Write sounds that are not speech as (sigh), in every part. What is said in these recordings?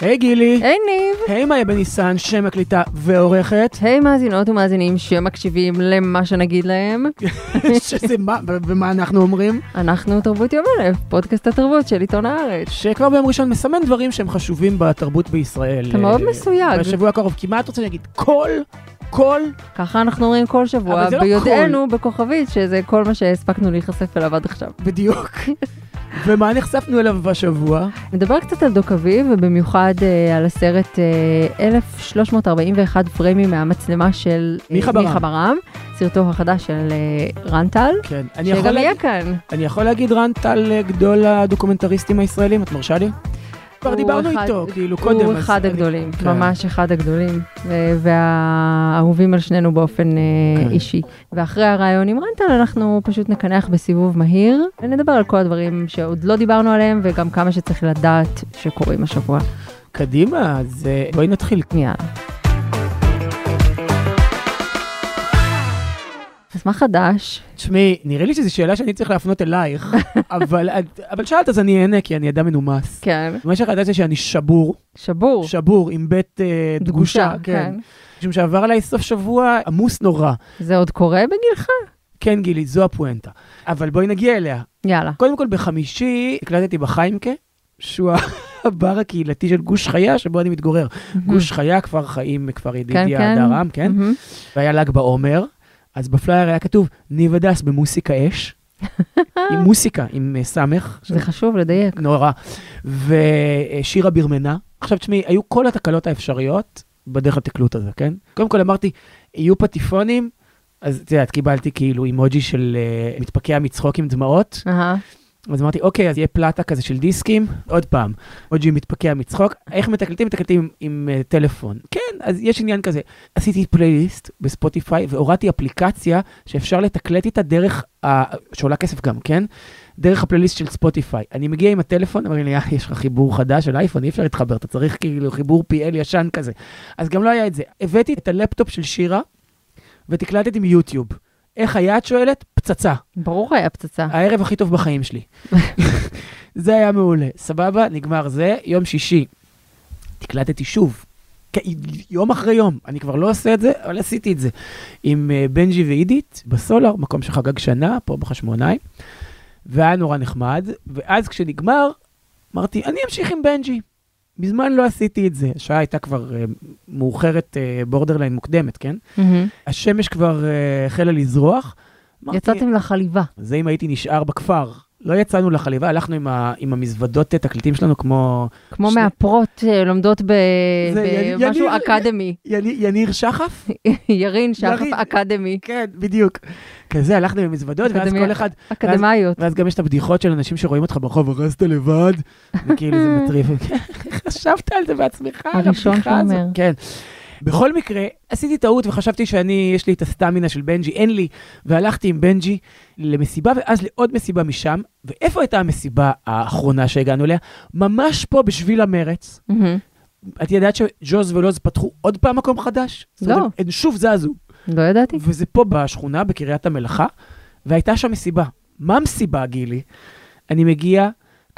היי גילי. היי ניב. היי מאיה בניסן, שם הקליטה ועורכת. היי מאזינות ומאזינים שמקשיבים למה שנגיד להם. (laughs) שזה מה, ומה אנחנו אומרים? אנחנו תרבות יום אלף, פודקאסט התרבות של עיתון הארץ. שכבר ביום ראשון מסמן דברים שהם חשובים בתרבות בישראל. אתה מאוד מסויג. בשבוע הקרוב, כי מה את רוצה להגיד? כל, כל, ככה אנחנו אומרים כל שבוע, לא ביודענו בכוכבית שזה כל מה שהספקנו להיחשף אליו עד עכשיו. בדיוק. (laughs) ומה נחשפנו אליו בשבוע? נדבר קצת על דוק אביב, ובמיוחד אה, על הסרט אה, 1341 פריימים מהמצלמה של אה, מיכה ברם. מיכה ברם, סרטו החדש של אה, רנטל, כן, אני יכול, שגם יהיה כאן. אני יכול להגיד רן טל אה, גדול הדוקומנטריסטים הישראלים, את מרשה לי? כבר דיברנו אחד- איתו, כאילו קודם. הוא אחד אני- הגדולים, כן. ממש אחד הגדולים, והאהובים על שנינו באופן אה, כן. אישי. ואחרי הרעיון עם רנטל אנחנו פשוט נקנח בסיבוב מהיר, ונדבר על כל הדברים שעוד לא דיברנו עליהם, וגם כמה שצריך לדעת שקורים השבוע. קדימה, אז אה, בואי נתחיל. יאללה. אז מה חדש? תשמעי, נראה לי שזו שאלה שאני צריך להפנות אלייך, (laughs) אבל, אבל שאלת אז אני אענה, כי אני אדם מנומס. כן, מה שחדש זה שאני שבור, שבור. שבור עם בית אה, דגושה, כן. משום שעבר עליי סוף שבוע עמוס נורא. זה עוד קורה בגילך? כן, גילי, זו הפואנטה. אבל בואי נגיע אליה. יאללה. קודם כל, בחמישי הקלטתי בחיימקה, שהוא הבר הקהילתי של גוש חיה, שבו אני מתגורר. גוש חיה, כפר חיים, כפר ידידיה, כן. דרם, כן? מהמם. והיה ל"ג בעומר, אז בפלייר היה כתוב, ניב הדס במוסיקה אש, (laughs) עם מוסיקה, עם אה, סמך. זה חשוב לדייק. נורא. ושירה ברמנה. עכשיו תשמעי, היו כל התקלות האפשריות בדרך לתקלוט הזה, כן? קודם כל אמרתי, יהיו פטיפונים, אז את יודעת, קיבלתי כאילו אימוג'י של אה, מתפקע מצחוק עם דמעות, אהה. אז אמרתי, אוקיי, אז יהיה פלטה כזה של דיסקים, עוד פעם, אימוג'י מתפקע מצחוק, איך מתקלטים? מתקלטים עם, עם אה, טלפון. כן, אז יש עניין כזה. עשיתי פלייליסט בספוטיפיי והורדתי אפליקציה שאפשר לתקלט איתה דרך, ה... שעולה כסף גם, כן? דרך הפלייליסט של ספוטיפיי. אני מגיע עם הטלפון, אומרים לי, "אה, יש לך חיבור חדש של אייפון, אי אפשר להתחבר, אתה צריך כאילו חיבור PL ישן כזה. אז גם לא היה את זה. הבאתי את הלפטופ של שירה ותקלטתי מיוטיוב. איך היה, את שואלת? פצצה. ברור היה פצצה. הערב הכי טוב בחיים שלי. (laughs) זה היה מעולה. סבבה, נגמר זה. יום שישי, תקלטתי שוב. יום אחרי יום. אני כבר לא עושה את זה, אבל עשיתי את זה. עם uh, בנג'י ועידית בסולר, מקום שחגג שנה, פה בחשמונאי. והיה נורא נחמד. ואז כשנגמר, אמרתי, אני אמשיך עם בנג'י. מזמן לא עשיתי את זה. השעה הייתה כבר אה, מאוחרת, אה, borderline מוקדמת, כן? מהמם. השמש כבר אה, החלה לזרוח. אמרתי, יצאתם לחליבה. זה אם הייתי נשאר בכפר. לא יצאנו לחליבה, הלכנו עם, ה, עם המזוודות אה, תקליטים שלנו כמו כמו שני- מאפרות אה, לומדות ב- זה י- במשהו יניר- אקדמי. יני- יניר שחף. (laughs) ירין שחף ירין. אקדמי. כן, בדיוק. כזה, הלכנו עם המזוודות, ואז. כל אחד, אקדמאיות. ואז גם יש את הבדיחות של אנשים שרואים אותך ברחוב, הרסת לבד, וכאילו זה מטריף. (laughs) חשבת על זה בעצמך, על הראשון הבדיחה הזאת. שאומר. כן. בכל מקרה, עשיתי טעות וחשבתי שאני, יש לי את הסטמינה של בנג'י, אין לי, והלכתי עם בנג'י למסיבה, ואז לעוד מסיבה משם, ואיפה הייתה המסיבה האחרונה שהגענו אליה? ממש פה בשביל המרץ. את ידעת שג'וז ולוז פתחו עוד פעם מקום חדש? אומרת, לא. הם שוב זזו. לא ידעתי. וזה פה בשכונה, בקריית המלאכה, והייתה שם מסיבה. מה המסיבה, גילי? אני מגיע,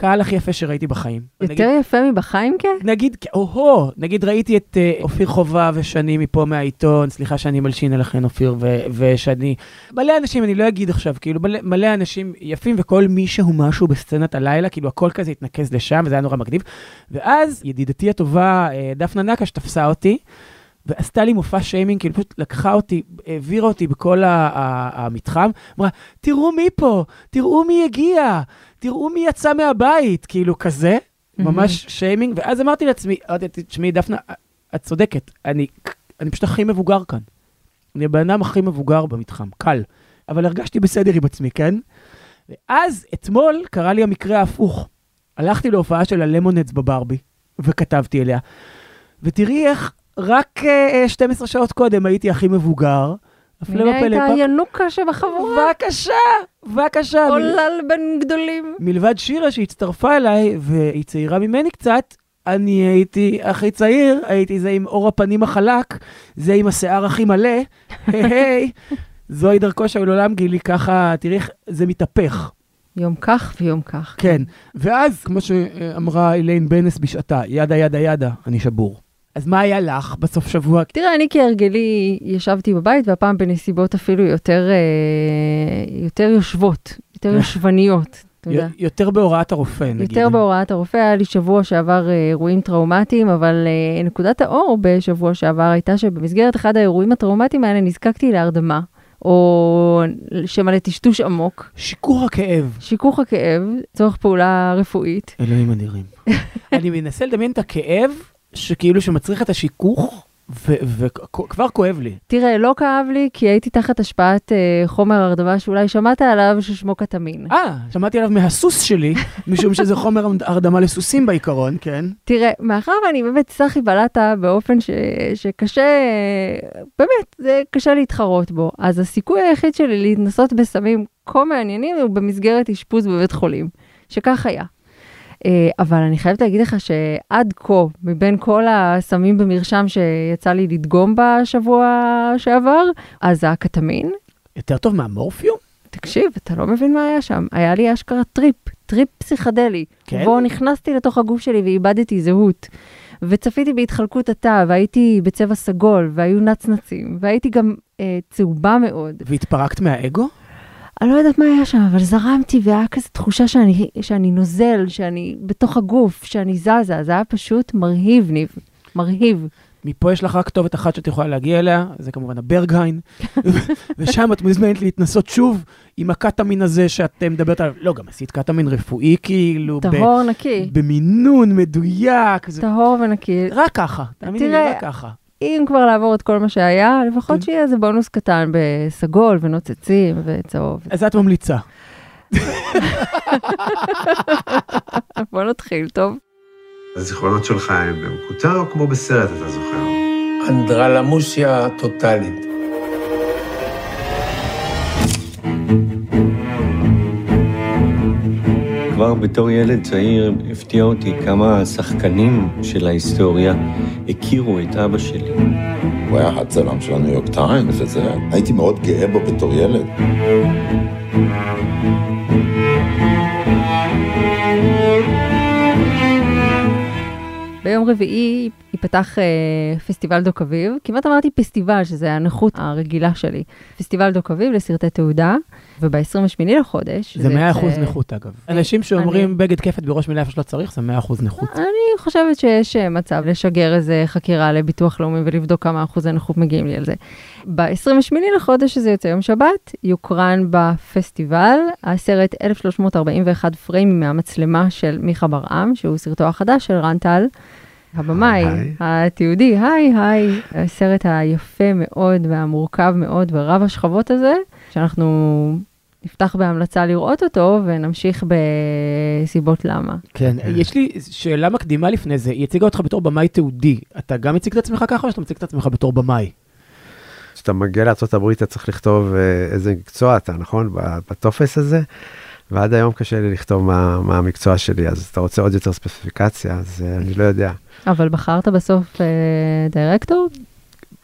קהל הכי יפה שראיתי בחיים. יותר יפה מבחיימקה? נגיד, או-הו, נגיד ראיתי את uh, אופיר חובה ושני מפה מהעיתון, סליחה שאני מלשין עליכם אופיר ו- ושני, מלא אנשים, אני לא אגיד עכשיו, כאילו מלא, מלא אנשים יפים וכל מי שהוא משהו בסצנת הלילה, כאילו הכל כזה התנקז לשם וזה היה נורא מגניב. ואז ידידתי הטובה, אה, דפנה נקש, תפסה אותי. ועשתה לי מופע שיימינג, כאילו פשוט לקחה אותי, העבירה אותי בכל המתחם, אמרה, תראו מי פה, תראו מי הגיע, תראו מי יצא מהבית, כאילו כזה, ממש שיימינג, ואז אמרתי לעצמי, תשמעי, דפנה, את צודקת, אני, אני פשוט הכי מבוגר כאן. אני הבן אדם הכי מבוגר במתחם, קל. אבל הרגשתי בסדר עם עצמי, כן? ואז, אתמול, קרה לי המקרה ההפוך. הלכתי להופעה של הלמונדס בברבי, וכתבתי אליה. ותראי איך רק אה, 12 שעות קודם הייתי הכי מבוגר. הפלא ופלא, הייתה פ- ינוקה שבחבורה. בבקשה, בבקשה. עולל בין גדולים. מלבד שירה שהצטרפה אליי, והיא צעירה ממני קצת, אני הייתי הכי צעיר, הייתי זה עם אור הפנים החלק, זה עם השיער הכי מלא, (laughs) היי היי, זוהי דרכו של עולם גילי, ככה, תראי איך זה מתהפך. יום כך ויום כך. כן, ואז, כמו שאמרה איליין בנס בשעתה, ידה ידה ידה, אני שבור. אז מה היה לך בסוף שבוע? תראה, אני כהרגלי ישבתי בבית, והפעם בנסיבות אפילו יותר, אה, יותר יושבות, יותר (laughs) יושבניות. יודע. יותר בהוראת הרופא, נגיד. יותר בהוראת הרופא, היה לי שבוע שעבר אה, אירועים טראומטיים, אבל אה, נקודת האור בשבוע שעבר הייתה שבמסגרת אחד האירועים הטראומטיים האלה נזקקתי להרדמה, או שמא לטשטוש עמוק, שיכוך הכאב. שיכוך הכאב, צורך פעולה רפואית. אלוהים אדירים. (laughs) אני מנסה לדמיין את הכאב שכאילו שמצריך את השיכוך, וכבר כואב לי. תראה, לא כאב לי, כי הייתי תחת השפעת אה, חומר הרדמה שאולי שמעת עליו, ששמו קטמין. אה, שמעתי עליו מהסוס שלי, משום שזה חומר הרדמה לסוסים בעיקרון, כן? תראה, מאחר ואני באמת סחי בלטה באופן ש... שקשה, באמת, זה קשה להתחרות בו, אז הסיכוי היחיד שלי להתנסות בסמים כה מעניינים הוא במסגרת אשפוז בבית חולים, שכך היה. אה, אבל אני חייבת להגיד לך שעד כה, מבין כל הסמים במרשם שיצא לי לדגום בשבוע שעבר, אז הקטמין. יותר טוב מהמורפיום? תקשיב, אתה לא מבין מה היה שם. היה לי אשכרה טריפ, טריפ פסיכדלי. כן? בו נכנסתי לתוך הגוף שלי ואיבדתי זהות. וצפיתי בהתחלקות התא, והייתי בצבע סגול, והיו נצנצים, והייתי גם אה, צהובה מאוד. והתפרקת מהאגו? אני לא יודעת מה היה שם, אבל זרמתי, והיה כזה תחושה שאני, שאני נוזל, שאני בתוך הגוף, שאני זזה, זה היה פשוט מרהיב, ניב, מרהיב. מפה יש לך רק כתובת אחת שאת יכולה להגיע אליה, זה כמובן הברגהיין, (laughs) ושם את מוזמנת להתנסות שוב עם הקטמין הזה שאת מדברת עליו. לא, גם עשית קטמין רפואי כאילו. טהור נקי. במינון מדויק. טהור ונקי. רק ככה, תאמיני לי, רק ככה. אם כבר לעבור את כל מה שהיה, לפחות כן. שיהיה איזה בונוס קטן בסגול ונוצצים וצהוב. אז את ממליצה. (laughs) בוא נתחיל, טוב? הזיכרונות שלך הם במקוטר או כמו בסרט, אתה זוכר? אנדרלמוסיה טוטאלית. כבר בתור ילד צעיר הפתיע אותי כמה השחקנים של ההיסטוריה הכירו את אבא שלי. הוא היה הצלם של הניו יורק טיימס וזה, הייתי מאוד גאה בו בתור ילד. ביום רביעי ייפתח אה, פסטיבל דוק אביב, כמעט אמרתי פסטיבל, שזה הנכות הרגילה שלי. פסטיבל דוק אביב לסרטי תעודה, וב-28 לחודש... זה 100% אחוז אה, נכות אגב. אנשים שאומרים אני... בגד כפת בראש מילה איפה שלא צריך, זה 100% אחוז נכות. אני חושבת שיש אה, מצב לשגר איזה חקירה לביטוח לאומי ולבדוק כמה אחוזי נכות מגיעים לי על זה. ב-28 לחודש, שזה יוצא יום שבת, יוקרן בפסטיבל הסרט 1341 פריימים מהמצלמה של מיכה ברעם, שהוא סרטו החדש של רן טל. הבמאי, התיעודי, היי היי, הסרט היפה מאוד והמורכב מאוד ורב השכבות הזה, שאנחנו נפתח בהמלצה לראות אותו ונמשיך בסיבות למה. כן, יש לי שאלה מקדימה לפני זה, היא הציגה אותך בתור במאי תיעודי, אתה גם מציג את עצמך ככה או שאתה מציג את עצמך בתור במאי? כשאתה מגיע לארה"ב אתה צריך לכתוב אה, איזה מקצוע אתה, נכון? בטופס הזה. ועד היום קשה לי לכתוב מה, מה המקצוע שלי, אז אתה רוצה עוד יותר ספציפיקציה, אז uh, אני לא יודע. אבל בחרת בסוף uh, דירקטור?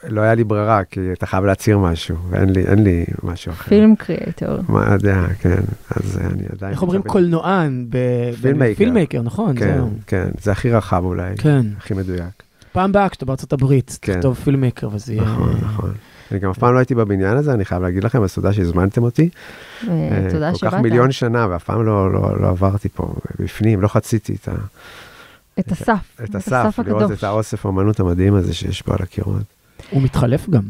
לא היה לי ברירה, כי אתה חייב להצהיר משהו, ואין לי, אין לי משהו אחר. פילם קריאטור. מה יודע, כן, אז אני עדיין... איך אומרים קולנוען? פילמייקר. פילמייקר, נכון, כן, זהו. כן, זה הכי רחב אולי, כן. הכי מדויק. פעם באה, כשאתה בארצות הברית, כן. תכתוב filmmaker וזה יהיה... נכון, נכון. אני גם אף פעם לא הייתי בבניין הזה, אני חייב להגיד לכם, אז תודה שהזמנתם אותי. אה, תודה שבאת. כל כך מיליון שנה, ואף פעם לא, לא, לא עברתי פה בפנים, לא חציתי את ה... את הסף, את הסף, לראות את האוסף האמנות המדהים הזה שיש פה על הקירות. הוא מתחלף גם,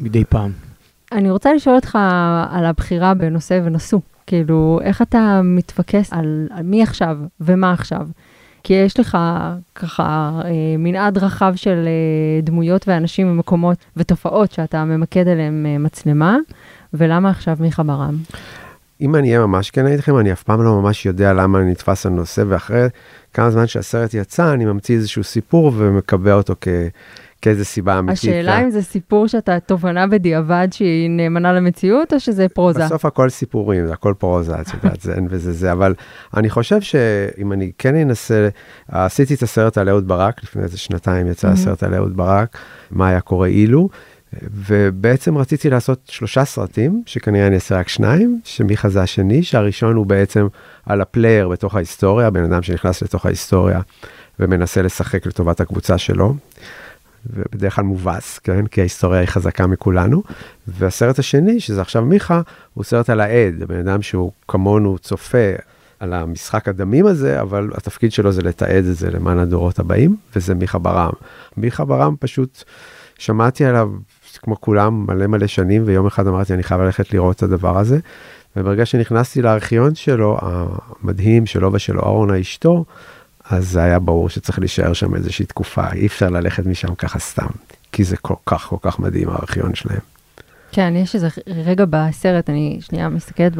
מדי פעם. אני רוצה לשאול אותך על הבחירה בנושא ונשוא. כאילו, איך אתה מתפקס על, על מי עכשיו ומה עכשיו? כי יש לך ככה אה, מנעד רחב של אה, דמויות ואנשים ומקומות ותופעות שאתה ממקד עליהם אה, מצלמה, ולמה עכשיו מיכה ברם? אם אני אהיה ממש כן איתכם, אני אף פעם לא ממש יודע למה אני נתפס על נושא, ואחרי כמה זמן שהסרט יצא, אני ממציא איזשהו סיפור ומקבע אותו כ... כאיזה סיבה אמיתית. השאלה אם זה סיפור שאתה בונה בדיעבד שהיא נאמנה למציאות, או שזה פרוזה? בסוף הכל סיפורים, זה הכל פרוזה, את יודעת, זה אין וזה זה, אבל אני חושב שאם אני כן אנסה, עשיתי את הסרט על אהוד ברק, לפני איזה שנתיים יצא הסרט על אהוד ברק, מה היה קורה אילו, ובעצם רציתי לעשות שלושה סרטים, שכנראה אני אעשה רק שניים, שמיכה זה השני, שהראשון הוא בעצם על ה player בתוך ההיסטוריה, בן אדם שנכנס לתוך ההיסטוריה ומנסה לשחק לטובת הקבוצה שלו. ובדרך כלל מובס, כן? כי ההיסטוריה היא חזקה מכולנו. והסרט השני, שזה עכשיו מיכה, הוא סרט על העד, הבן אדם שהוא כמונו צופה על המשחק הדמים הזה, אבל התפקיד שלו זה לתעד את זה למען הדורות הבאים, וזה מיכה ברם. מיכה ברם פשוט, שמעתי עליו כמו כולם מלא מלא שנים, ויום אחד אמרתי, אני חייב ללכת לראות את הדבר הזה. וברגע שנכנסתי לארכיון שלו, המדהים שלו ושל אורנה אשתו, אז זה היה ברור שצריך להישאר שם איזושהי תקופה, אי אפשר ללכת משם ככה סתם, כי זה כל כך כל כך מדהים הארכיון שלהם. כן, יש איזה רגע בסרט, אני שנייה מסתכלת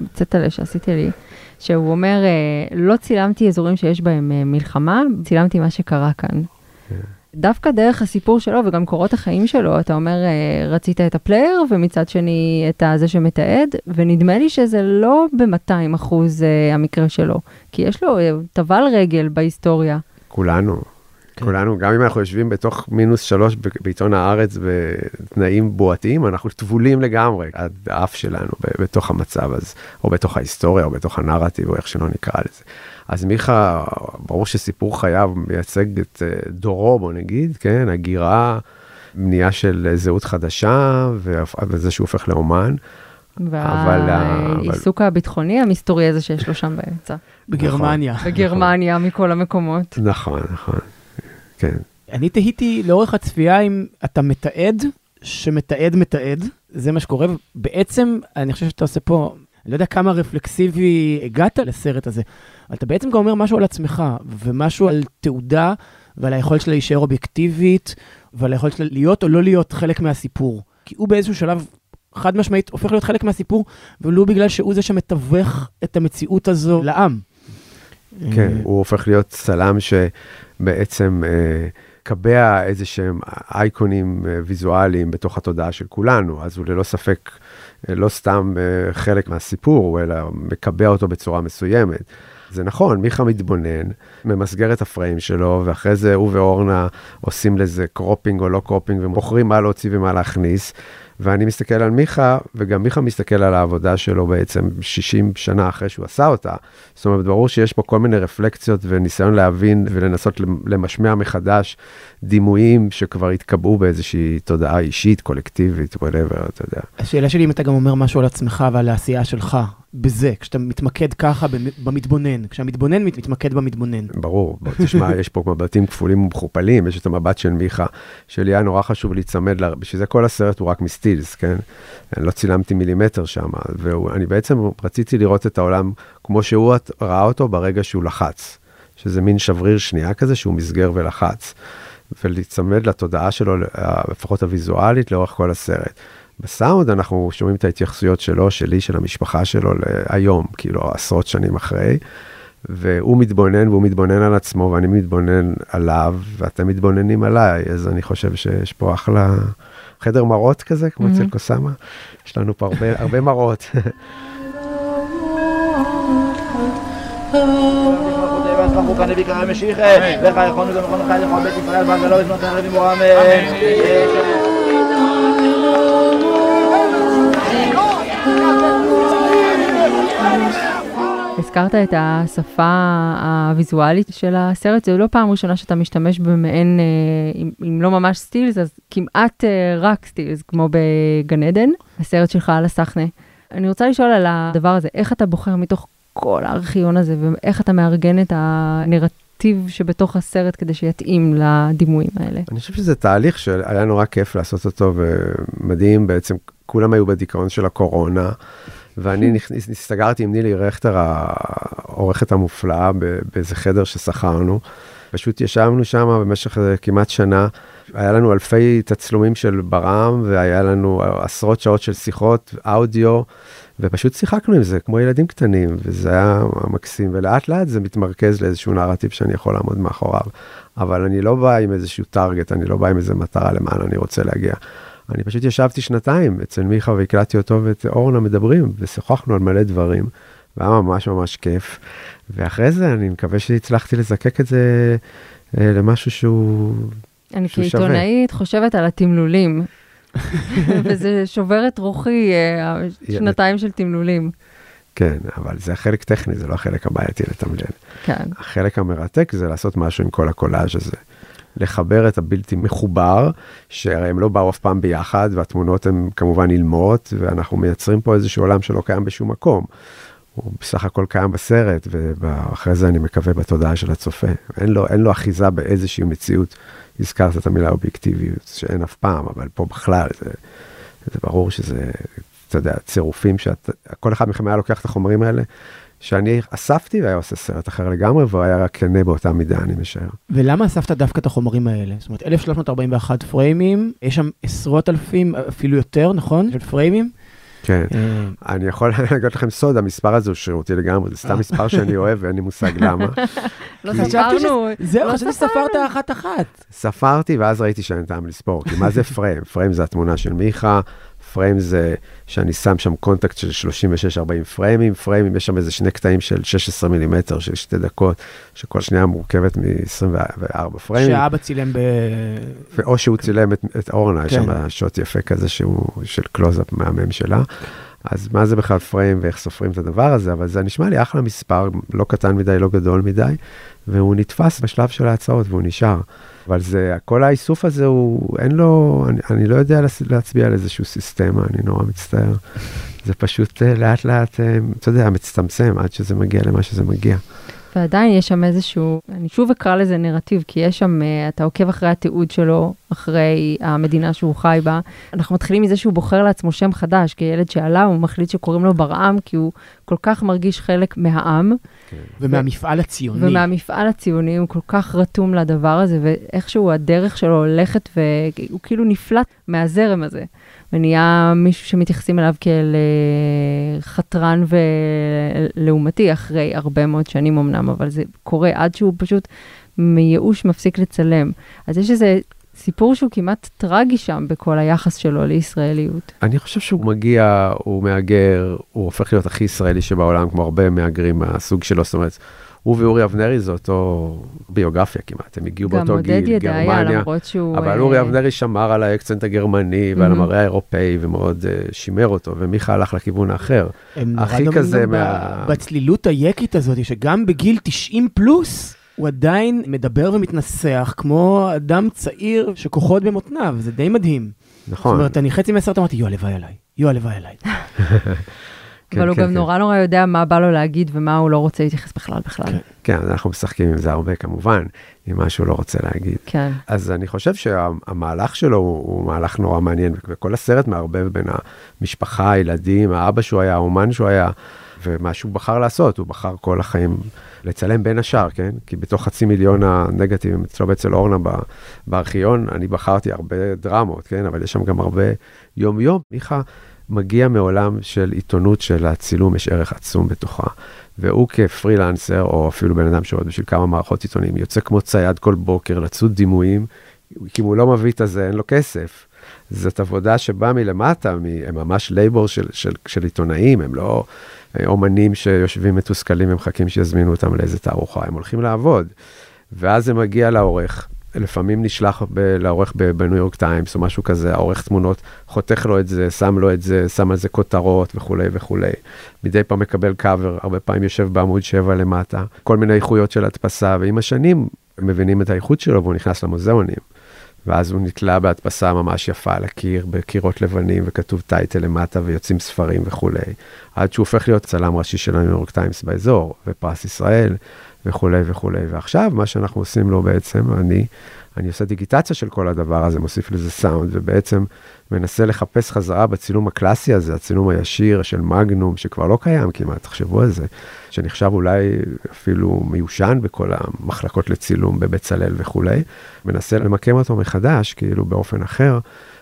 בצטלה שעשיתי לי, שהוא אומר, אה, לא צילמתי אזורים שיש בהם אה, מלחמה, צילמתי מה שקרה כאן. כן. דווקא דרך הסיפור שלו וגם קורות החיים שלו, אתה אומר, אה, רצית את הפלייר, ומצד שני את זה שמתעד, ונדמה לי שזה לא ב-200 אחוז המקרה שלו, כי יש לו טבל רגל בהיסטוריה. כולנו, כן. כולנו, גם אם אנחנו יושבים בתוך מינוס שלוש בעיתון הארץ בתנאים בועתיים, אנחנו טבולים לגמרי עד האף שלנו בתוך המצב הזה, או בתוך ההיסטוריה, או בתוך הנרטיב, או איך שלא נקרא לזה. אז מיכה, ברור שסיפור חייו מייצג את אה, דורו, בוא נגיד, כן, הגירה, בנייה של זהות חדשה, וזה שהוא הופך לאומן. והעיסוק אבל... הביטחוני המסתורי הזה שיש לו שם באמצע. בגרמניה. בגרמניה, מכל המקומות. נכון, נכון. כן. אני תהיתי לאורך הצפייה אם אתה מתעד שמתעד מתעד, זה מה שקורה, ובעצם אני חושב שאתה עושה פה, אני לא יודע כמה רפלקסיבי הגעת לסרט הזה, אבל אתה בעצם גם אומר משהו על עצמך, ומשהו על תעודה, ועל היכולת שלה להישאר אובייקטיבית, ועל היכולת שלה להיות או לא להיות חלק מהסיפור. כי הוא באיזשהו שלב חד משמעית הופך להיות חלק מהסיפור, ולו בגלל שהוא זה שמתווך את המציאות הזו לעם. כן, הוא הופך להיות צלם ש... בעצם אה, קבע איזה שהם אייקונים אה, ויזואליים בתוך התודעה של כולנו, אז הוא ללא ספק אה, לא סתם חלק מהסיפור, אלא מקבע אותו בצורה מסוימת. זה נכון, מיכה מתבונן, ממסגר את הפריים שלו, ואחרי זה הוא ואורנה עושים לזה cropping או לא cropping, ובוחרים מה להוציא ומה להכניס. ואני מסתכל על מיכה, וגם מיכה מסתכל על העבודה שלו בעצם 60 שנה אחרי שהוא עשה אותה. זאת אומרת, ברור שיש פה כל מיני רפלקציות וניסיון להבין ולנסות למשמע מחדש דימויים שכבר התקבעו באיזושהי תודעה אישית, קולקטיבית, whatever, אתה יודע. השאלה שלי אם אתה גם אומר משהו על עצמך ועל העשייה שלך, בזה, כשאתה מתמקד ככה במתבונן, כשהמתבונן מתמקד במתבונן. ברור, תשמע, יש פה מבטים כפולים ומכופלים, יש את המבט של מיכה, שלי היה נורא חשוב להיצמד, לה, בשביל זה כל הסרט הוא רק מסטילס, כן? אני לא צילמתי מילימטר שם, ואני בעצם רציתי לראות את העולם כמו שהוא ראה אותו ברגע שהוא לחץ, שזה מין שבריר שנייה כזה שהוא מסגר ולחץ, ולהיצמד לתודעה שלו, לפחות הוויזואלית, לאורך כל הסרט. בסאונד אנחנו שומעים את ההתייחסויות שלו, שלי, של המשפחה שלו היום, כאילו עשרות שנים אחרי. והוא מתבונן והוא מתבונן על עצמו ואני מתבונן עליו ואתם מתבוננים עליי, אז אני חושב שיש פה אחלה חדר מראות כזה, כמו אצל mm-hmm. קוסאמה. יש לנו פה הרבה, הרבה מראות. (laughs) הזכרת את השפה הוויזואלית של הסרט, זו לא פעם ראשונה שאתה משתמש במעין, אה, אם לא ממש סטילס, אז כמעט אה, רק סטילס, כמו בגן עדן, הסרט שלך על הסחנה. אני רוצה לשאול על הדבר הזה, איך אתה בוחר מתוך כל הארכיון הזה, ואיך אתה מארגן את הנרטיב שבתוך הסרט כדי שיתאים לדימויים האלה? אני חושב שזה תהליך שהיה נורא כיף לעשות אותו, ומדהים בעצם, כולם היו בדיכאון של הקורונה. ואני הסתגרתי עם נילי רכטר, העורכת המופלאה, באיזה חדר ששכרנו. פשוט ישבנו שם במשך כמעט שנה. היה לנו אלפי תצלומים של ברם, והיה לנו עשרות שעות של שיחות, אודיו, ופשוט שיחקנו עם זה כמו ילדים קטנים, וזה היה מקסים. ולאט לאט זה מתמרכז לאיזשהו נרטיב שאני יכול לעמוד מאחוריו. אבל אני לא בא עם איזשהו טארגט, אני לא בא עם איזה מטרה למען אני רוצה להגיע. אני פשוט ישבתי שנתיים אצל מיכה והקלטתי אותו ואת אורנה מדברים, ושוחחנו על מלא דברים, והיה ממש ממש כיף. ואחרי זה אני מקווה שהצלחתי לזקק את זה אה, למשהו שהוא אני שווה. כעיתונאית חושבת על התמלולים, (laughs) וזה שובר את רוחי, אה, שנתיים של תמלולים. כן, אבל זה החלק טכני, זה לא החלק הבעייתי לתמלל. כן. החלק המרתק זה לעשות משהו עם כל הקולאז' הזה. לחבר את הבלתי מחובר, שהרי הם לא באו אף פעם ביחד, והתמונות הן כמובן אילמות, ואנחנו מייצרים פה איזשהו עולם שלא קיים בשום מקום. הוא בסך הכל קיים בסרט, ואחרי זה אני מקווה בתודעה של הצופה. אין לו, אין לו אחיזה באיזושהי מציאות. הזכרת את המילה אובייקטיביות, שאין אף פעם, אבל פה בכלל, זה, זה ברור שזה, אתה יודע, צירופים שכל אחד מכם היה לוקח את החומרים האלה, שאני אספתי והיה עושה סרט אחר לגמרי, והוא היה רק כנה באותה מידה, אני משער. ולמה אספת דווקא את החומרים האלה? זאת אומרת, 1341 פריימים, יש שם עשרות אלפים, אפילו יותר, נכון? של פריימים. כן, אה, אני יכול (laughs) להגיד לכם סוד, המספר הזה הוא שרירותי לגמרי, זה סתם מספר שאני אוהב ואין לי מושג (laughs) למה. לא ספרנו. זהו, לא חשבתי שספרת אחת-אחת. ספרתי ואז ראיתי שאין טעם לספור, כי מה זה (laughs) פריים? פריים זה התמונה של מיכה, פריים זה שאני שם שם contact של 36-40 פריימים, פריימים יש שם איזה שני קטעים של 16 מילימטר של שתי דקות, שכל שנייה מורכבת מ-24 פריימים. שאבא צילם ב... או שהוא צילם את, את אורנה, יש כן. שם שוט יפה כזה שהוא של קלוזאפ מהמם שלה. אז מה זה בכלל פריים ואיך סופרים את הדבר הזה, אבל זה נשמע לי אחלה מספר, לא קטן מדי, לא גדול מדי, והוא נתפס בשלב של ההצעות והוא נשאר. אבל זה, כל האיסוף הזה הוא, אין לו, אני, אני לא יודע להצ- להצביע על איזשהו סיסטמה, אני נורא מצטער. זה פשוט אה, לאט לאט, אה, אתה יודע, מצטמצם עד שזה מגיע למה שזה מגיע. ועדיין יש שם איזשהו, אני שוב אקרא לזה נרטיב, כי יש שם, אה, אתה עוקב אחרי התיעוד שלו, אחרי המדינה שהוא חי בה. אנחנו מתחילים מזה שהוא בוחר לעצמו שם חדש, כילד שעלה, הוא מחליט שקוראים לו ברעם, כי הוא כל כך מרגיש חלק מהעם, ומהמפעל הציוני. ומהמפעל הציוני, הוא כל כך רתום לדבר הזה, ואיכשהו הדרך שלו הולכת, והוא כאילו נפלט מהזרם הזה. ונהיה מישהו שמתייחסים אליו כאל אה, חתרן ולעומתי, אחרי הרבה מאוד שנים אמנם, אבל זה קורה עד שהוא פשוט מייאוש מפסיק לצלם. אז יש איזה סיפור שהוא כמעט טרגי שם בכל היחס שלו לישראליות. אני חושב שהוא מגיע, הוא מהגר, הוא הופך להיות הכי ישראלי שבעולם, כמו הרבה מהגרים מהסוג שלו, זאת אומרת, הוא ואורי אבנרי זה אותו ביוגרפיה כמעט, הם הגיעו גם באותו עודד גיל, ידעיה, גרמניה, למרות שהוא... אבל אה, אורי אבנרי שמר על האקצנט הגרמני ועל. המראה האירופאי ומאוד uh, שימר אותו, ומיכה הלך לכיוון האחר. הכי כזה גם מה- בצלילות היקית הזאת, שגם בגיל 90 פלוס, הוא עדיין מדבר ומתנסח כמו אדם צעיר שכוחות במותניו, זה די מדהים. זאת נכון. אומרת, אני חצי מהסרט אמרתי, יו, הלוואי עליי, יו, הלוואי עליי. (laughs) כן, אבל הוא כן, גם כן. נורא נורא יודע מה בא לו להגיד ומה הוא לא רוצה להתייחס בכלל בכלל. כן. כן, אנחנו משחקים עם זה הרבה כמובן, עם מה שהוא לא רוצה להגיד. כן. אז אני חושב שהמהלך שלו הוא, הוא מהלך נורא מעניין, וכל הסרט מערבב בין המשפחה, הילדים, האבא שהוא היה, האומן שהוא היה, ומה שהוא בחר לעשות, הוא בחר כל החיים לצלם בין השאר, כן? כי בתוך חצי מיליון הנגטיבים אצלו ואצל אורנה בארכיון, אני בחרתי הרבה דרמות, כן? אבל יש שם גם הרבה יום-יום. מיכה מגיע מעולם של עיתונות של הצילום, יש ערך עצום בתוכה. והוא כפרילנסר, או אפילו בן אדם שעובד בשביל כמה מערכות עיתונים, יוצא כמו צייד כל בוקר לצוד דימויים, כי אם הוא לא מביא את הזה, אין לו כסף. זאת עבודה שבאה מלמטה, הם ממש labor של, של, של עיתונאים, הם לא אה, אומנים שיושבים מתוסכלים ומחכים שיזמינו אותם לאיזה תערוכה, הם הולכים לעבוד. ואז זה מגיע לעורך, לפעמים נשלח ב- לעורך ב New York Times או משהו כזה, העורך תמונות חותך לו את זה, שם לו את זה, שם על זה כותרות וכולי וכולי. מדי פעם מקבל קאבר, הרבה פעמים יושב בעמוד 7 למטה, כל מיני איכויות של הדפסה, ועם השנים מבינים את האיכות שלו והוא נכנס למוזיאונים. ואז הוא נתלה בהדפסה ממש יפה על הקיר, בקירות לבנים, וכתוב title למטה, ויוצאים ספרים וכולי. עד שהוא הופך להיות צלם ראשי של ה New York Times באזור, ופרס ישראל, וכולי וכולי. ועכשיו, מה שאנחנו עושים לו בעצם, אני, אני עושה דיגיטציה של כל הדבר הזה, מוסיף לזה סאונד, ובעצם מנסה לחפש חזרה בצילום הקלאסי הזה, הצילום הישיר של מגנום, שכבר לא קיים כמעט, תחשבו על זה, שנחשב אולי אפילו מיושן בכל המחלקות לצילום בבצלאל וכולי, מנסה למקם אותו מחדש, כאילו באופן אחר,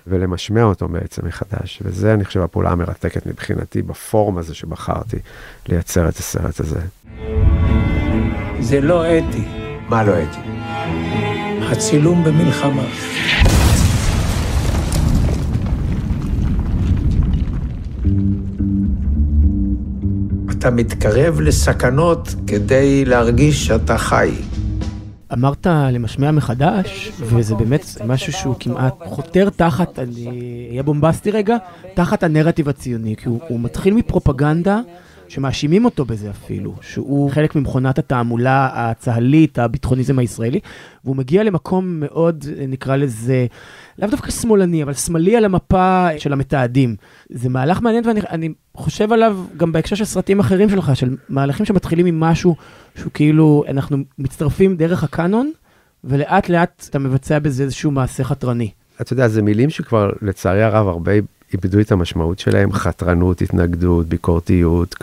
ולמשמע אותו בעצם מחדש. וזה, אני חושב, הפעולה המרתקת מבחינתי בפורום הזה שבחרתי לייצר את הסרט הזה. זה לא אתי, מה לא הייתי? הצילום במלחמה. אתה מתקרב לסכנות כדי להרגיש שאתה חי. אמרת למשמע מחדש, וזה באמת משהו שהוא כמעט חותר תחת, אני אהיה בומבסטי רגע, תחת הנרטיב הציוני, כי הוא, הוא מתחיל מפרופגנדה. שמאשימים אותו בזה אפילו, שהוא חלק ממכונת התעמולה הצה"לית, הביטחוניזם הישראלי, והוא מגיע למקום מאוד, נקרא לזה, לאו דווקא שמאלני, אבל שמאלי על המפה של המתעדים. זה מהלך מעניין ואני חושב עליו גם בהקשר של סרטים אחרים שלך, של מהלכים שמתחילים עם משהו שהוא כאילו, אנחנו מצטרפים דרך הקאנון, ולאט לאט אתה מבצע בזה איזשהו מעשה חתרני. אתה יודע, זה מילים שכבר לצערי הרב הרבה איבדו את המשמעות שלהם, חתרנות, התנגדות, ביקורתיות,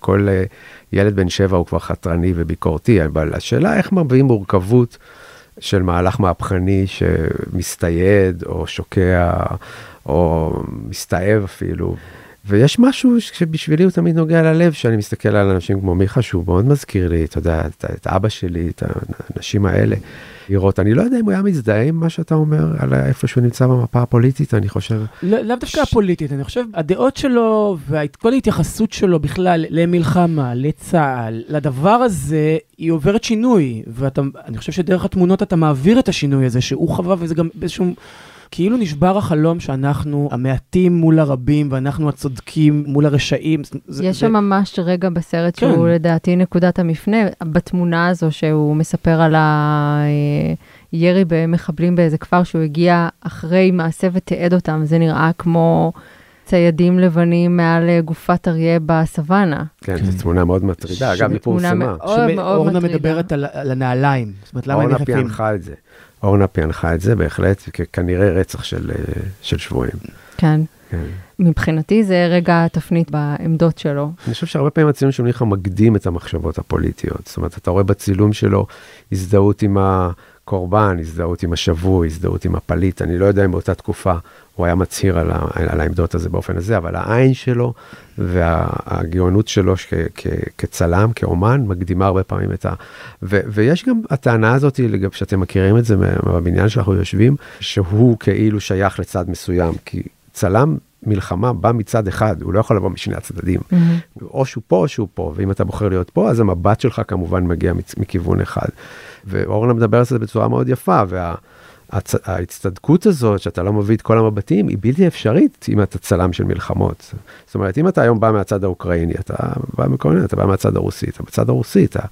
כל, אה, ילד בן שבע הוא כבר חתרני וביקורתי, אבל השאלה איך מביאים מורכבות של מהלך מהפכני שמסתייד או שוקע או מסתאב אפילו. ויש משהו שבשבילי הוא תמיד נוגע ללב, שאני מסתכל על אנשים כמו מיכה, שהוא מאוד מזכיר לי, אתה יודע, את, את אבא שלי, את האנשים האלה. לראות, אני לא יודע אם הוא היה מזדהה עם מה שאתה אומר, על איפה שהוא נמצא במפה הפוליטית, אני חושב. לא, לאו דווקא הפוליטית, אני חושב, הדעות שלו וכל ההתייחסות שלו בכלל למלחמה, לצה"ל, לדבר הזה, היא עוברת שינוי, ואני חושב שדרך התמונות אתה מעביר את השינוי הזה, שהוא חווה, וזה גם באיזשהו... כאילו נשבר החלום שאנחנו המעטים מול הרבים ואנחנו הצודקים מול הרשעים. יש זה, שם זה... ממש רגע בסרט כן. שהוא לדעתי נקודת המפנה, בתמונה הזו שהוא מספר על הירי במחבלים באיזה כפר שהוא הגיע אחרי מעשה ותיעד אותם, זה נראה כמו... ציידים לבנים מעל גופת אריה בסוואנה. כן, זו תמונה מאוד מטרידה, אגב, היא פורסמה. מאוד מאוד מטרידה. אורנה מדברת על, על הנעליים, זאת אומרת, למה הם יחפים? אורנה פענחה את זה. אורנה פענחה את זה בהחלט, כנראה רצח של, אה, של שבויים. כן. כן. מבחינתי זה רגע התפנית בעמדות שלו. אני חושב שהרבה פעמים הצילום של מיכה מקדים את המחשבות הפוליטיות. זאת אומרת, אתה רואה בצילום שלו הזדהות עם הקורבן, הזדהות עם השבוי, הזדהות עם הפליט. אני לא יודע אם באותה תקופה הוא היה מצהיר על, ה, על העמדות הזה באופן הזה, אבל העין שלו והגאונות שלו כ, כ, כצלם, כאומן, מקדימה הרבה פעמים את ה... ו, ויש גם הטענה הזאת, שאתם מכירים את זה בבניין שאנחנו יושבים, שהוא כאילו שייך לצד מסוים, כי צלם מלחמה בא מצד אחד, הוא לא יכול לבוא משני הצדדים. Mm-hmm. או שהוא פה או שהוא פה, ואם אתה בוחר להיות פה, אז המבט שלך כמובן מגיע מכיוון אחד. ואורנה מדבר על זה בצורה מאוד יפה, וה... ההצטדקות הזאת שאתה לא מביא את כל המבטים היא בלתי אפשרית אם אתה צלם של מלחמות. זאת אומרת אם אתה היום בא מהצד האוקראיני אתה בא מכל מיני אתה בא מהצד הרוסי אתה בצד הרוסי אתה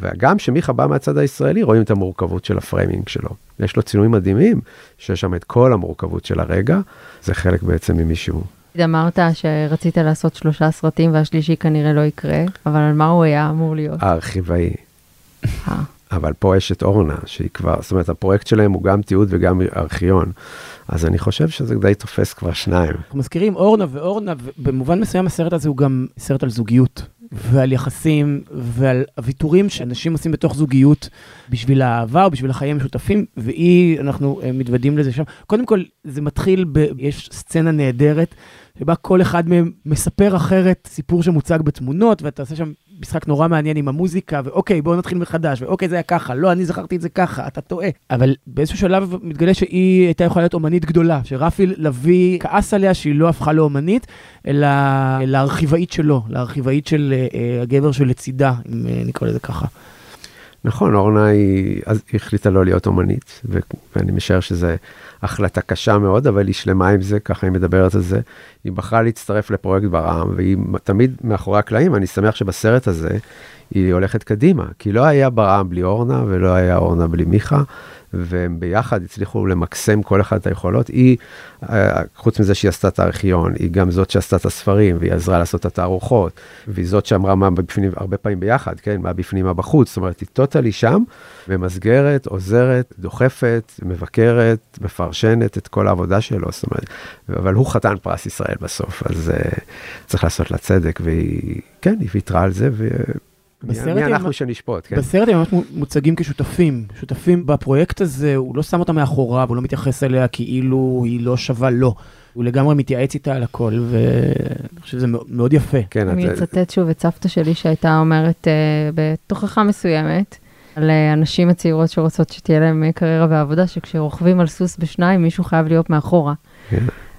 וגם שמיכה בא מהצד הישראלי רואים את המורכבות של ה framing שלו. יש לו צילומים מדהימים שיש שם את כל המורכבות של הרגע זה חלק בעצם ממישהו. אמרת שרצית לעשות שלושה סרטים והשלישי כנראה לא יקרה אבל על מה הוא היה אמור להיות? הארכיבאי. אבל פה יש את אורנה, שהיא כבר, זאת אומרת, הפרויקט שלהם הוא גם תיעוד וגם ארכיון. אז אני חושב שזה די תופס כבר שניים. אנחנו מזכירים אורנה ואורנה, ובמובן מסוים הסרט הזה הוא גם סרט על זוגיות. ועל יחסים ועל הוויתורים שאנשים עושים בתוך זוגיות בשביל האהבה או בשביל החיים המשותפים, והיא, אנחנו אה, מתוודים לזה שם. קודם כל, זה מתחיל ב... יש סצנה נהדרת, שבה כל אחד מהם מספר אחרת סיפור שמוצג בתמונות, ואתה עושה שם משחק נורא מעניין עם המוזיקה, ואוקיי, בואו נתחיל מחדש, ואוקיי, זה היה ככה, לא, אני זכרתי את זה ככה, אתה טועה. אבל באיזשהו שלב מתגלה שהיא הייתה יכולה להיות אומנית גדולה, שרפי לביא כעס עליה שהיא לא הפכה לאומנית, אלא לארכיבאית שלו, לארכיבאית של uh, הגבר שלצידה, אם uh, נקרא לזה ככה. נכון, אורנה היא, היא החליטה לא להיות אומנית, ו, ואני משער שזה החלטה קשה מאוד, אבל היא שלמה עם זה, ככה היא מדברת על זה. היא בחרה להצטרף לפרויקט ברעם, והיא תמיד מאחורי הקלעים, אני שמח שבסרט הזה היא הולכת קדימה, כי לא היה ברעם בלי אורנה, ולא היה אורנה בלי מיכה. והם ביחד הצליחו למקסם כל אחד את היכולות. היא, אה, חוץ מזה שהיא עשתה את הארכיון, היא גם זאת שעשתה את הספרים, והיא עזרה לעשות את התערוכות, והיא זאת שאמרה מה בפנים, הרבה פעמים ביחד, כן, מה בפנים, מה בחוץ, זאת אומרת, היא טוטלי שם, ממסגרת, עוזרת, דוחפת, מבקרת, מפרשנת את כל העבודה שלו, זאת אומרת, אבל הוא חתן פרס ישראל בסוף, אז uh, צריך לעשות לה צדק, והיא, כן, היא ויתרה על זה, ו... מי אנחנו שנשפוט, כן. בסרט הם ממש מוצגים כשותפים, שותפים בפרויקט הזה, הוא לא שם אותה מאחוריו, הוא לא מתייחס אליה כאילו היא לא שווה לו. הוא לגמרי מתייעץ איתה על הכל, ואני חושב שזה מאוד יפה. כן, אני אצטט שוב את סבתא שלי שהייתה אומרת uh, בתוכחה מסוימת, על uh, הנשים הצעירות שרוצות שתהיה להן קריירה ועבודה, שכשרוכבים על סוס בשניים, מישהו חייב להיות מאחורה.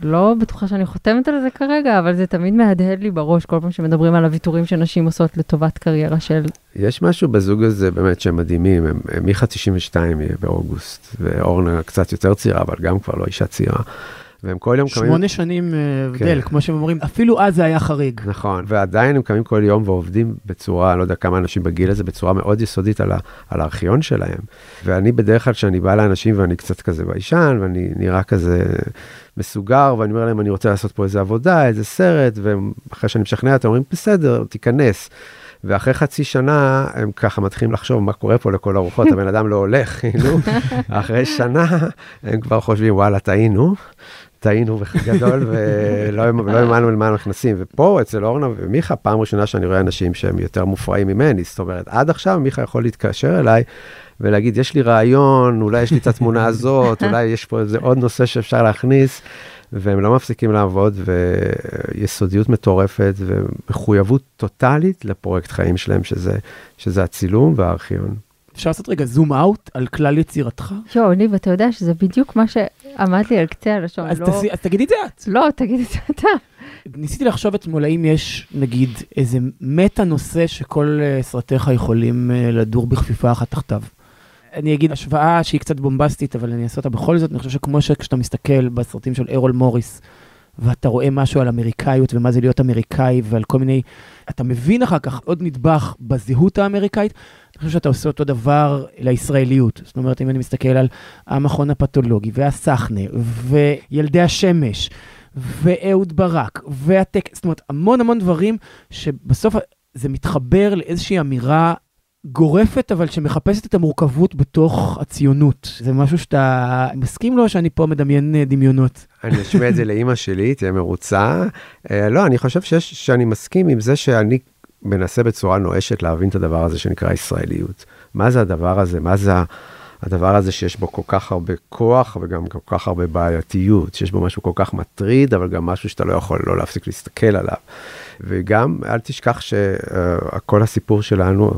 לא בטוחה שאני חותמת על זה כרגע, אבל זה תמיד מהדהד לי בראש כל פעם שמדברים על הוויתורים שנשים עושות לטובת קריירה של... יש משהו בזוג הזה באמת שהם מדהימים, הם, הם מיכה 92 יהיה באוגוסט, ואורנה קצת יותר צעירה, אבל גם כבר לא אישה צעירה. והם כל יום קמים... שמונה שנים אה, הבדל, כן. כמו שהם אומרים, אפילו אז זה היה חריג. נכון, ועדיין הם קמים כל יום ועובדים בצורה, לא יודע כמה אנשים בגיל הזה, בצורה מאוד יסודית על, ה, על הארכיון שלהם. ואני בדרך כלל, כשאני בא לאנשים ואני קצת כזה ביישן, ואני נראה כזה מסוגר, ואני אומר להם, אני רוצה לעשות פה איזה עבודה, איזה סרט, ואחרי שאני משכנע, אתם אומרים, בסדר, תיכנס. ואחרי חצי שנה הם ככה מתחילים לחשוב מה קורה פה לכל הרוחות, (laughs) הבן אדם לא הולך, כאילו, אחרי שנה הם כבר חושבים, וואלה, טעינו, טעינו בגדול, (laughs) ולא לא האמנו למה אנחנו נכנסים. ופה, אצל אורנה ומיכה, פעם ראשונה שאני רואה אנשים שהם יותר מופרעים ממני, זאת אומרת, עד עכשיו מיכה יכול להתקשר אליי ולהגיד, יש לי רעיון, אולי יש לי את התמונה הזאת, אולי יש פה איזה עוד נושא שאפשר להכניס. והם לא מפסיקים לעבוד, ויסודיות מטורפת, ומחויבות טוטאלית לפרויקט חיים שלהם, שזה, שזה הצילום והארכיון. אפשר לעשות רגע זום אאוט על כלל יצירתך? יואו, ניב, אתה יודע שזה בדיוק מה שעמד לי על קצה הלשון. אז, לא... תעשי, אז תגידי את זה את. לא, תגיד את זה אתה. ניסיתי לחשוב אתמול האם יש, נגיד, איזה מטה נושא שכל uh, סרטיך יכולים uh, לדור בכפיפה אחת תחתיו. אני אגיד השוואה שהיא קצת בומבסטית, אבל אני אעשה אותה בכל זאת. אני חושב שכמו שכשאתה מסתכל בסרטים של ארול מוריס, ואתה רואה משהו על אמריקאיות ומה זה להיות אמריקאי ועל כל מיני, אתה מבין אחר כך עוד נדבך בזהות האמריקאית, אני חושב שאתה עושה אותו דבר לישראליות. זאת אומרת, אם אני מסתכל על המכון הפתולוגי והסחנה וילדי השמש ואהוד ברק והטק, זאת אומרת, המון המון דברים שבסוף זה מתחבר לאיזושהי אמירה גורפת, אבל שמחפשת את המורכבות בתוך הציונות. זה משהו שאתה מסכים לו, שאני פה מדמיין אה, דמיונות? אני אשמיע את זה לאימא שלי, תהיה מרוצה. אה, לא, אני חושב שיש, שאני מסכים עם זה שאני מנסה בצורה נואשת להבין את הדבר הזה שנקרא ישראליות. מה זה הדבר הזה? מה זה הדבר הזה שיש בו כל כך הרבה כוח וגם כל כך הרבה בעייתיות, שיש בו משהו כל כך מטריד, אבל גם משהו שאתה לא יכול לא להפסיק להסתכל עליו. וגם אל תשכח שכל הסיפור שלנו,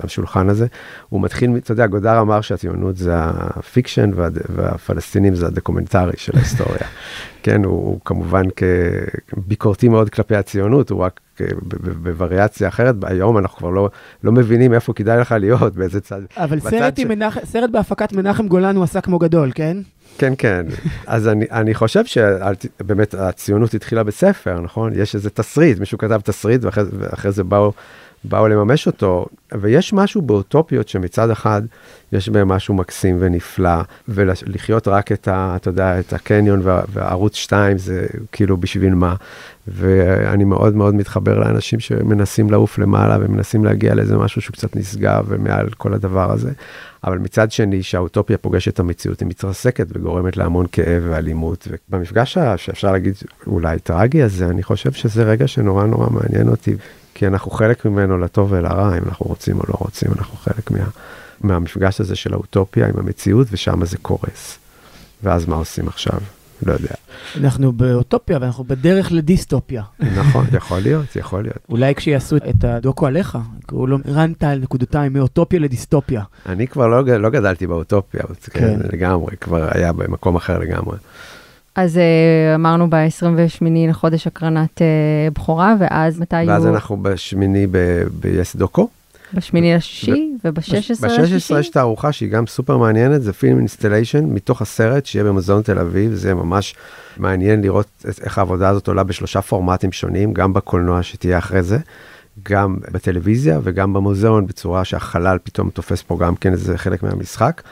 השולחן הזה, הוא מתחיל, אתה יודע, גודר אמר שהציונות זה ה fiction והפלסטינים זה הדוקומנטרי של ההיסטוריה. (laughs) כן, הוא, הוא כמובן כביקורתי מאוד כלפי הציונות, הוא רק בווריאציה אחרת, היום אנחנו כבר לא, לא מבינים איפה כדאי לך להיות, באיזה צד. אבל סרט, ש... מנח... סרט בהפקת מנחם גולן הוא עשה כמו גדול, כן? כן, כן. אז אני, אני חושב שבאמת הציונות התחילה בספר, נכון? יש איזה תסריט, מישהו כתב תסריט ואחרי, ואחרי זה באו, באו לממש אותו, ויש משהו באוטופיות שמצד אחד יש בהם משהו מקסים ונפלא, ולחיות רק את ה... אתה יודע, את הקניון וה, והערוץ 2 זה כאילו בשביל מה. ואני מאוד מאוד מתחבר לאנשים שמנסים לעוף למעלה ומנסים להגיע לאיזה משהו שהוא קצת נשגב ומעל כל הדבר הזה. אבל מצד שני, שהאוטופיה פוגשת את המציאות, היא מתרסקת וגורמת להמון כאב ואלימות. ובמפגש שאפשר להגיד אולי טרגי הזה, אני חושב שזה רגע שנורא נורא מעניין אותי, כי אנחנו חלק ממנו לטוב ולרע, אם אנחנו רוצים או לא רוצים, אנחנו חלק מה, מהמפגש הזה של האוטופיה עם המציאות, ושם זה קורס. ואז מה עושים עכשיו? לא יודע. אנחנו באוטופיה ואנחנו בדרך לדיסטופיה. נכון, יכול להיות, יכול להיות. אולי כשיעשו את הדוקו עליך, קראו לו רנטל נקודתיים מאוטופיה לדיסטופיה. אני כבר לא, לא גדלתי באוטופיה, כן. כן, לגמרי, כבר היה במקום אחר לגמרי. אז uh, אמרנו ב-28 לחודש הקרנת uh, בכורה, ואז מתי ואז יהיו... ואז אנחנו בשמיני ב-yes דוקו. בשמיני לשישי וב-16 לשישי? ב-16 יש תערוכה שהיא גם סופר מעניינת, זה film installation מתוך הסרט שיהיה במוזיאון תל אביב, זה ממש מעניין לראות איך העבודה הזאת עולה בשלושה פורמטים שונים, גם בקולנוע שתהיה אחרי זה, גם בטלוויזיה וגם במוזיאון, בצורה שהחלל פתאום תופס פה גם כן איזה חלק מהמשחק.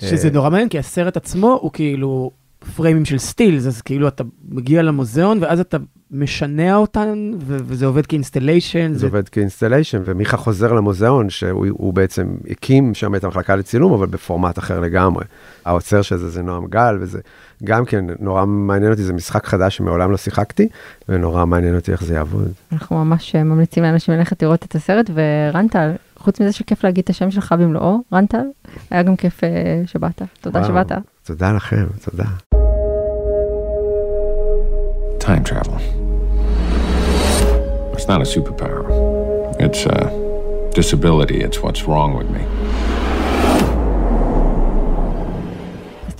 שזה אה, נורא מעניין, כי הסרט עצמו הוא כאילו פריימים של סטילס, אז כאילו אתה מגיע למוזיאון ואז אתה משנע אותן, ו- וזה עובד כ installation. זה, זה עובד כ installation, ומיכה חוזר למוזיאון, שהוא בעצם הקים שם את המחלקה לצילום, אבל בפורמט אחר לגמרי. האוצר של זה זה נועם גל, וזה גם כן נורא מעניין אותי, זה משחק חדש שמעולם לא שיחקתי, ונורא מעניין אותי איך זה יעבוד. אנחנו ממש ממליצים לאנשים ללכת לראות את הסרט, ורן טל, חוץ מזה שכיף להגיד את השם שלך במלואו, רן טל, היה גם כיף אה, שבאת. תודה שבאת. תודה לכם, תודה. time travel. It's not a superpower. It's a disability. It's what's wrong with me.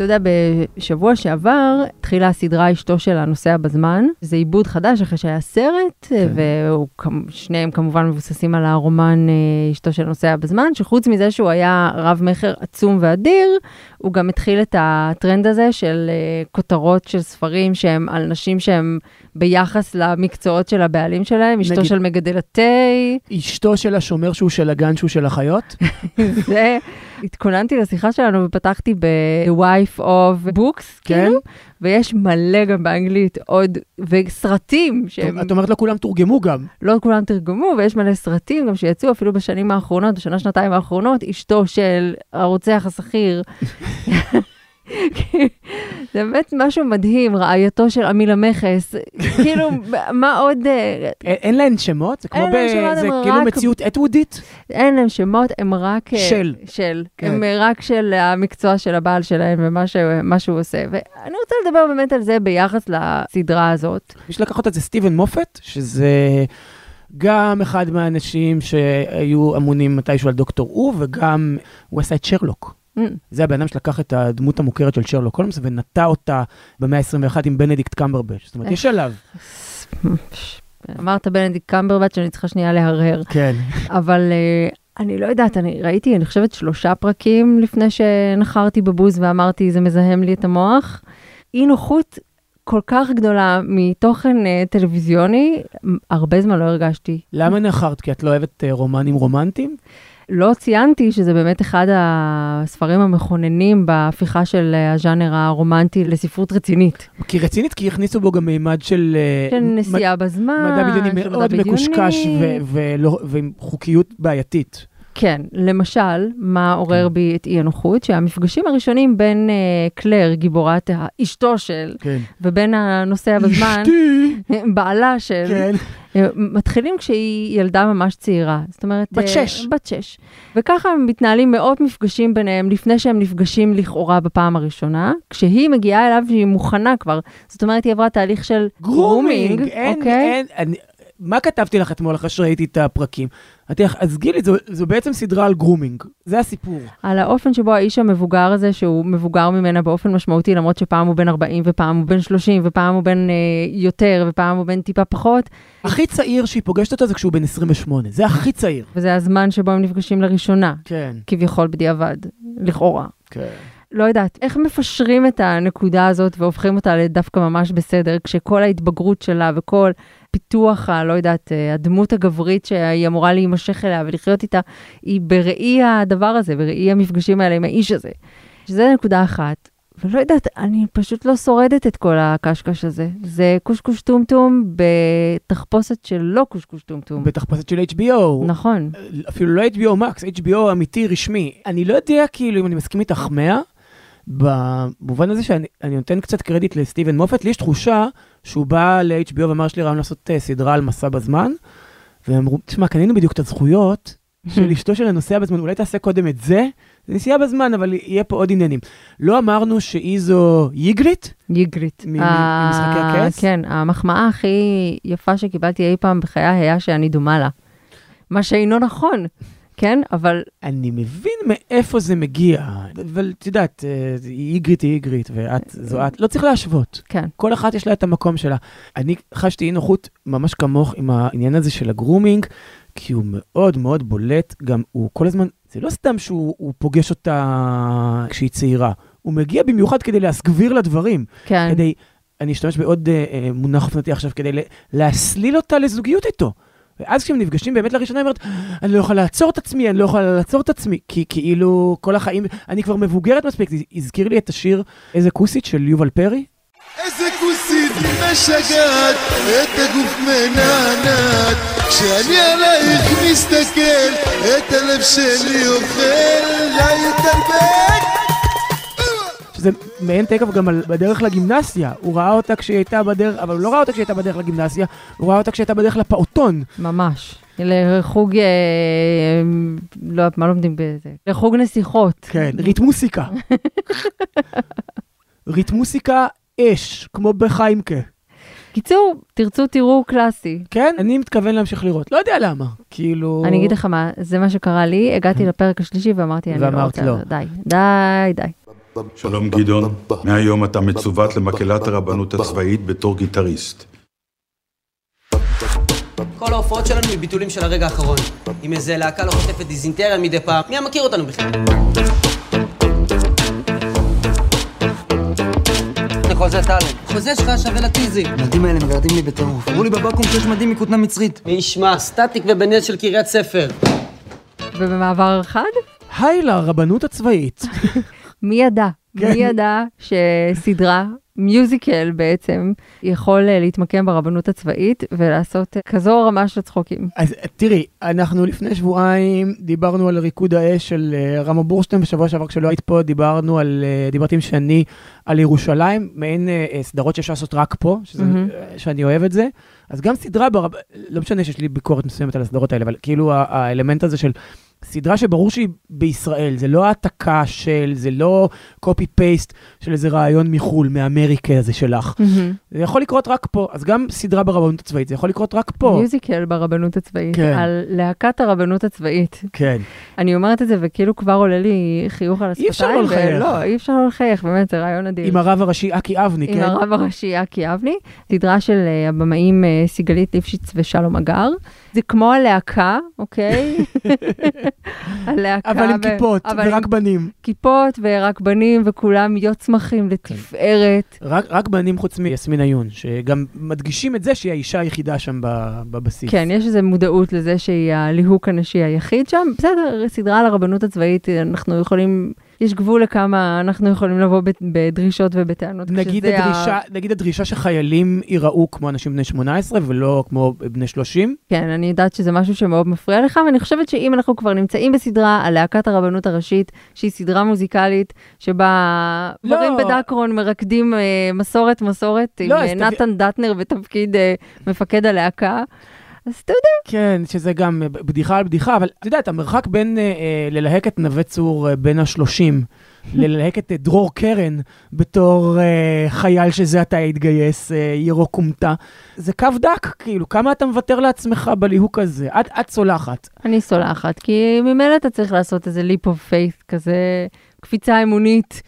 אתה יודע, בשבוע שעבר התחילה הסדרה אשתו של הנוסע בזמן. זה עיבוד חדש אחרי שהיה סרט, כן. ושניהם כמובן מבוססים על הרומן אה, אשתו של הנוסע בזמן, שחוץ מזה שהוא היה רב-מכר עצום ואדיר, הוא גם התחיל את הטרנד הזה של אה, כותרות של ספרים שהם על נשים שהם ביחס למקצועות של הבעלים שלהם, אשתו נגיד- של מגדל התה, אשתו של השומר שהוא של הגן שהוא של החיות. (laughs) זה, התכוננתי לשיחה שלנו ופתחתי ב-The Wife of Books, כן. כאילו, ויש מלא גם באנגלית עוד, וסרטים שהם את אומרת לא כולם תורגמו גם. לא כולם תרגמו, ויש מלא סרטים גם שיצאו אפילו בשנים האחרונות, בשנה, שנתיים האחרונות, אשתו של הרוצח השכיר. (laughs) (laughs) זה באמת משהו מדהים, רעייתו של עמיל המכס, כאילו, מה עוד, אה, אין להן שמות? זה כמו ב... להן זה כאילו מציאות אתוודית? אין להם שמות, הם רק... אה, של. של. כן. הם רק של המקצוע של הבעל שלהם ומה שהוא עושה. ואני רוצה לדבר באמת על זה ביחס לסדרה הזאת. מי שלקח אותה זה סטיבן מופת, שזה גם אחד מהאנשים שהיו אמונים מתישהו על דוקטור הוא, וגם הוא עשה את שרלוק. Mm, זה הבן אדם שלקח את הדמות המוכרת של שרלוק הולמס ונטע אותה במאה ה-21 עם בנדיקט קמברבץ'. זאת אומרת, יש עליו. אמרת בנדיק קמברבט שאני צריכה שנייה להרהר. כן. אבל uh, אני לא יודעת, אני ראיתי, אני חושבת, שלושה פרקים לפני שנחרתי בבוז ואמרתי, זה מזהם לי את המוח. אי נוחות כל כך גדולה מתוכן uh, טלוויזיוני, הרבה זמן לא הרגשתי. למה נחרת? כי את לא אוהבת אה, רומנים רומנטיים? לא ציינתי שזה באמת אחד הספרים המכוננים בהפיכה של אה, הז'אנר הרומנטי לספרות רצינית. כי רצינית, כי הכניסו בו גם מימד של... אה, של מ- נסיעה בזמן, מדע בדיוני מאוד. מקושקש ו- ולא- ועם חוקיות בעייתית. כן, למשל, מה עורר כן. בי את אי הנוחות? שהמפגשים הראשונים בין אה, קלר, גיבורת אשתו של, כן. ובין הנוסע בזמן, אשתי! (laughs) בעלה של, כן. אה, מתחילים כשהיא ילדה ממש צעירה. זאת אומרת... בת אה, שש. בת שש. וככה מתנהלים מאות מפגשים ביניהם לפני שהם נפגשים לכאורה בפעם הראשונה, כשהיא מגיעה אליו שהיא מוכנה כבר. זאת אומרת, היא עברה תהליך של grooming, אין, אוקיי? אין, אני, מה כתבתי לך אתמול אחרי שראיתי את הפרקים? אמרתי לך, אז גילי, זו, זו בעצם סדרה על grooming, זה הסיפור. על האופן שבו האיש המבוגר הזה, שהוא מבוגר ממנה באופן משמעותי, למרות שפעם הוא בן 40 ופעם הוא בן 30 ופעם הוא בן אה, יותר ופעם הוא בן טיפה פחות, הכי צעיר שהיא פוגשת אותו זה כשהוא בן 28, זה הכי צעיר. וזה הזמן שבו הם נפגשים לראשונה, כן, כביכול בדיעבד, לכאורה. כן. לא יודעת, איך מפשרים את הנקודה הזאת והופכים אותה לדווקא ממש בסדר, כשכל ההתבגרות שלה וכל פיתוח, ה, לא יודעת, אה, הדמות הגברית שהיא אמורה להימשך אליה ולחיות איתה, היא בראי הדבר הזה, בראי המפגשים האלה עם האיש הזה. שזה נקודה אחת. ולא יודעת, אני פשוט לא שורדת את כל הקשקש הזה. זה קושקוש טומטום בתחפושת של לא קושקוש טומטום. בתחפושת של HBO. נכון. אפילו לא HBO Max, HBO אמיתי, רשמי. אני לא יודע כאילו אם אני מסכים איתך 100, במובן הזה שאני אני נותן קצת קרדיט לסטיבן מופת, לי יש תחושה שהוא בא ל-HBO ואמר, יש לי רעיון לעשות אה, סדרה על מסע בזמן, והם אמרו, תשמע, קנינו בדיוק את הזכויות (laughs) של אשתו של הנוסע בזמן, אולי תעשה קודם את זה? זה נסיעה בזמן, אבל יהיה פה עוד עניינים. לא אמרנו שהיא זו ייגרית? ייגרית. מ- מ- ה- ממשחקי הכס? כן, המחמאה הכי יפה שקיבלתי אי פעם בחיי היה שאני דומה לה. מה שאינו נכון, כן? אבל אני מבין מאיפה זה מגיע, אבל את יודעת, אה, היא ייגרית היא ייגרית, ואת זו את, לא צריך להשוות. כן, כל אחת יש לה את המקום שלה. אני חשתי אי נוחות ממש כמוך עם העניין הזה של הגרומינג, כי הוא מאוד מאוד בולט, גם הוא כל הזמן, זה לא סתם שהוא הוא פוגש אותה כשהיא צעירה, הוא מגיע במיוחד כדי להסגביר לה דברים, כן. כדי, אני אשתמש בעוד אה, אה, מונח אופנתי עכשיו, כדי להסליל אותה לזוגיות איתו. ואז כשהם נפגשים באמת לראשונה, היא אומרת, אני לא יכולה לעצור את עצמי, אני לא יכולה לעצור את עצמי, כי כאילו כל החיים, אני כבר מבוגרת מספיק, זה הזכיר לי את השיר איזה כוסית של יובל פרי. איזה כוסית משגעת, את הגוף מנענעת. כשאני עלייך מסתכל, את הלב שלי אוכל, שזה מעין תקף גם על, בדרך לגימנסיה. הוא ראה אותה כשהיא הייתה בדרך, אבל הוא לא ראה אותה כשהיא הייתה בדרך לגימנסיה, הוא ראה אותה כשהיא הייתה בדרך לפעוטון. ממש. לחוג, אה, לא יודעת, מה לומדים בזה? לחוג נסיכות. כן, ריתמוסיקה. (laughs) ריתמוסיקה אש, כמו בחיימקה. קיצור, תרצו תראו קלאסי. כן, אני מתכוון להמשיך לראות. לא יודע למה. כאילו... אני אגיד לך מה, זה מה שקרה לי, הגעתי לפרק השלישי ואמרתי, אני לא רוצה, לא. די, די, די. שלום גדעון, מהיום אתה מצוות למקהלת הרבנות הצבאית בתור גיטריסט. כל ההופעות שלנו מביטולים של הרגע האחרון. עם איזה להקה לא חוטפת דיזינטריה מדי פעם, מי המכיר אותנו בכלל? חוזה טאלנט. חוזה שלך שווה לטיזי. המדים האלה מגרדים לי בטירוף. אמרו לי בבקו"ם שיש מדים מכותנה מצרית. מי ישמע, סטטיק ובן של קריית ספר. ובמעבר חד? היי לרבנות הצבאית. (laughs) מי ידע? מי כן. ידע שסדרה, מיוזיקל בעצם, יכול אה, להתמקם ברבנות הצבאית ולעשות אה, כזו רמה של צחוקים. אז תראי, אנחנו לפני שבועיים דיברנו על ריקוד האש של אה, רמה בורשטיין, בשבוע שעבר כשלא היית פה דיברנו על, דיברתי עם שני על ירושלים, מעין סדרות שאפשר לעשות רק פה, שזה. אה, שאני אוהב את זה. אז גם סדרה, ברב... לא משנה שיש לי ביקורת מסוימת על הסדרות האלה, אבל כאילו האלמנט הזה של סדרה שברור שהיא בישראל, זה לא העתקה של, זה לא קופי-פייסט של איזה רעיון מחו"ל, מאמריקה הזה שלך. מהמם. זה יכול לקרות רק פה, אז גם סדרה ברבנות הצבאית, זה יכול לקרות רק פה. מיוזיקל ברבנות הצבאית, כן. על להקת הרבנות הצבאית. כן. אני אומרת את זה וכאילו כבר עולה לי חיוך על השפתיים. אי אפשר לא לחייך. לא, אי אפשר לא לחייך, באמת, זה רעיון אדיר. עם הרב הראשי אקי אבני, עם כן? הרב הראשי אקי אבני, סדרה של אה, הבמאים אה, סיגלית ליפשיץ ושלום אגר. זה כמו הלהקה, אוקיי? (laughs) הלהקה אבל עם כיפות, אבל עם ורק בנים. כיפות ורק בנים, וכולם יוצמחים לתפארת. רק, רק בנים חוץ מיסמין עיון, שגם מדגישים את זה שהיא האישה היחידה שם בבסיס. כן, יש איזו מודעות לזה שהיא הליהוק הנשי היחיד שם. בסדר, סדרה על הרבנות הצבאית, אנחנו יכולים, יש גבול לכמה אנחנו יכולים לבוא בדרישות ובטענות. נגיד כשזה ה- הדרישה, נגיד הדרישה שחיילים ייראו כמו אנשים בני 18 ולא כמו בני 30. כן, אני יודעת שזה משהו שמאוד מפריע לך, ואני חושבת שאם אנחנו כבר נמצאים בסדרה על להקת הרבנות הראשית, שהיא סדרה מוזיקלית, שבה לא. גברים בדקרון מרקדים אה, מסורת מסורת, לא, עם אז אה, נתן דטנר בתפקיד אה, מפקד הלהקה, אז אתה יודע. כן, שזה גם בדיחה על בדיחה, אבל את יודעת, המרחק בין אה, אה, ללהק את נווה צור אה, בין ה-30, (laughs) ללהק את אה, דרור קרן בתור אה, חייל שזה עתה התגייס, אה, ירו כומתה, זה קו דק, כאילו, כמה אתה מוותר לעצמך בליהוק הזה? את, את סולחת. אני סולחת, כי ממילא אתה צריך לעשות איזה leap of faith כזה, קפיצה אמונית.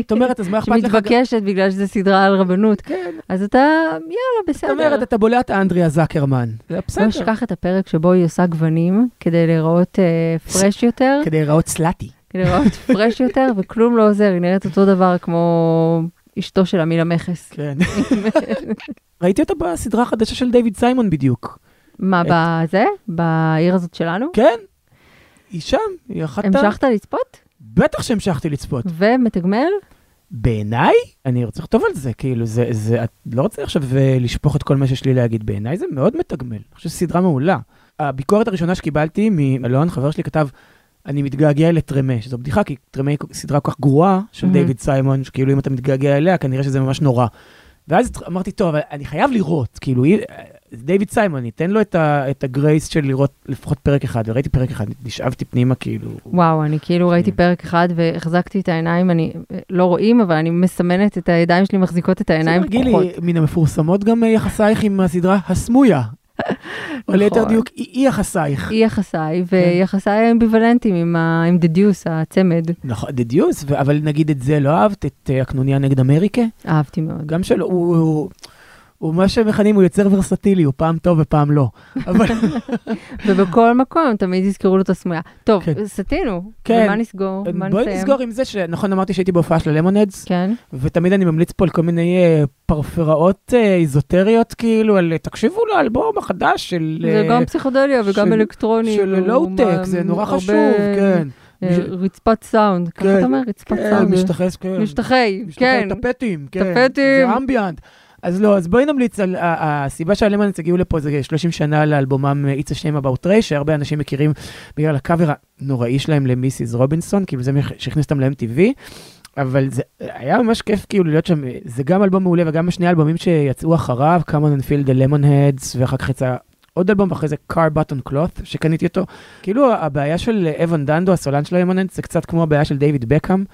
זאת אומרת, אז מה אכפת לך? שמתבקשת בגלל שזה סדרה על רבנות. כן. אז אתה, יאללה, בסדר. זאת אומרת, אתה בולע את אנדריה זקרמן. זה לא בסדר. אשכח את הפרק שבו היא עושה גוונים כדי להיראות אה, פרש יותר, כדי להיראות סלאטי. כדי להיראות (laughs) פרש יותר, וכלום לא עוזר, היא נראית אותו דבר כמו אשתו של עמיל המכס. כן. (laughs) ראיתי אותה בסדרה החדשה של דיוויד סיימון בדיוק. מה, בזה? בעיר הזאת שלנו? כן, היא שם, היא אחת. המשכת לצפות? בטח שהמשכתי לצפות. ומתגמל? בעיניי, אני רוצה לכתוב על זה, כאילו, זה, זה, את לא רוצה עכשיו אה, לשפוך את כל מה שיש לי להגיד, בעיניי זה מאוד מתגמל. אני חושב שזו סדרה מעולה. הביקורת הראשונה שקיבלתי מאלון, חבר שלי כתב, אני מתגעגע לטרמה, שזו בדיחה, כי טרמה היא סדרה כל כך גרועה של מהמם. דיוויד סיימון, שכאילו אם אתה מתגעגע אליה, כנראה שזה ממש נורא. ואז אמרתי, טוב, אבל אני חייב לראות, כאילו, זה דיוויד סיימון, ניתן לו את, ה, את הגרייס של לראות לפחות פרק אחד, וראיתי פרק אחד, נשאבתי פנימה, כאילו... וואו, אני כאילו כן. ראיתי פרק אחד והחזקתי את העיניים, אני לא רואים, אבל אני מסמנת את הידיים שלי, מחזיקות את העיניים בסדר, גילי, פקוחות. מן המפורסמות גם אה, יחסייך עם הסדרה הסמויה. (laughs) או ליתר נכון. דיוק, אי יחסייך. אי יחסיי, כן. ויחסיי האמביוולנטיים עם עם דדיוס, הצמד. נכון, דדיוס, אבל נגיד את זה לא אהבת, את אה, הקנוניה נגד אמריקה? אהבתי מאוד. גם שלו, הוא... הוא- מה שמכנים, הוא יוצר ורסטילי, הוא פעם טוב ופעם לא. אבל (laughs) ובכל מקום תמיד יזכרו לו את הסמויה. טוב, כן. סטינו, כן. ומה נסגור? מה בואי נסיים? נסגור עם זה שנכון אמרתי שהייתי בהופעה של הלמונדס, כן. ותמיד אני ממליץ פה על כל מיני אה, פרפראות אה, איזוטריות, כאילו, על תקשיבו לאלבום החדש של... זה אה, גם פסיכודליה וגם של- אלקטרוני. של לואו-טק, זה נורא הרבה, חשוב, כן. אה, רצפת סאונד, ככה כן, אתה אומר? רצפת כן, סאונד. משתחס, כן. משתחי, משתחי כן. טפטים, כן. טפטים. זה אמביאנט. אז לא, אז בואי נמליץ על, הסיבה שהלמנס הגיעו לפה זה 30 שנה לאלבומם אה, It's a Shame About Ray, שהרבה אנשים מכירים בגלל הקאבר הנוראי שלהם למיסיס רובינסון, כאילו זה שהכניס אותם ל-MTV. אבל זה היה ממש כיף כאילו להיות שם, זה גם אלבום מעולה וגם השני אלבומים שיצאו אחריו, Come on and Feel the Lemonheads, ואחר כך יצא עוד אלבום, ואחרי זה Car Button Cloth, שקניתי אותו. כאילו הבעיה של איוון דנדו, הסולן של ה Lemonheads, זה קצת כמו הבעיה של דיוויד בקהאם,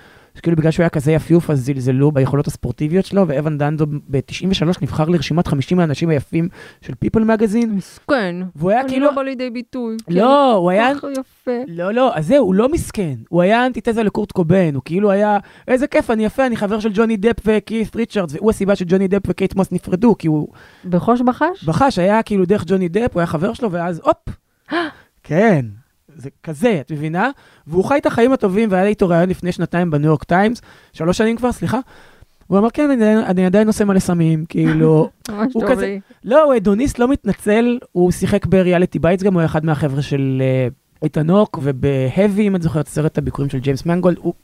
כאילו בגלל שהוא היה כזה יפיוף, אז זלזלו ביכולות הספורטיביות שלו, ואיוון דנדו ב-93 נבחר לרשימת 50 האנשים היפים של People Magazine. מסכן. והוא היה אני כאילו... לא בא לידי ביטוי. לא, הוא היה... ככה יפה. לא, לא, אז זהו, הוא לא מסכן. הוא היה אנטיתזה לקורט קוביין, הוא כאילו היה, איזה כיף, אני יפה, אני חבר של ג'וני דפ וקית ריצ'רדס, והוא הסיבה שג'וני דפ וקייט מוס נפרדו, כי הוא בחוש בחש? בחש, היה כאילו דרך ג'וני דפ, הוא היה חבר שלו, ואז הופ, (gasps) כן, זה כזה, את מבינה? והוא חי את החיים הטובים, והיה לי איתו ראיון לפני שנתיים ב New York Times, שלוש שנים כבר, סליחה. הוא אמר, כן, אני, אני עדיין עושה מלא סמים, (laughs) כאילו, ממש טוב כזה, לי. לא, הוא הדוניסט, לא מתנצל, הוא שיחק ב Reality Bites גם, הוא היה אחד מהחבר'ה של אה, איתן הוק, וב Heavy, אם את זוכרת, סרט הביכורים של ג'יימס מנגולד. הוא...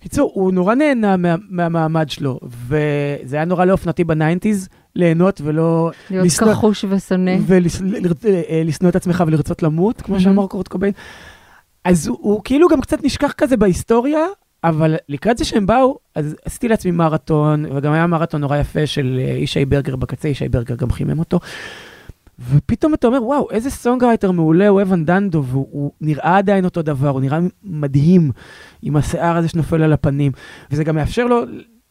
קיצור, הוא נורא נהנה מה, מהמעמד שלו, וזה היה נורא לא אופנתי ב nineties, ליהנות ולא... להיות כחוש ושונא. ולשנוא את עצמך ולרצות למות, כמו Mhm. שאמר קורט קוביין. אז הוא, הוא כאילו גם קצת נשכח כזה בהיסטוריה, אבל לקראת זה שהם באו, אז עשיתי לעצמי מרתון, וגם היה מרתון נורא יפה של אה, ישי ברגר בקצה, ישי ברגר גם חימם אותו. ופתאום אתה אומר, וואו, איזה songwriter מעולה הוא אוון דנדו, והוא הוא נראה עדיין אותו דבר, הוא נראה מדהים, עם השיער הזה שנופל על הפנים, וזה גם מאפשר לו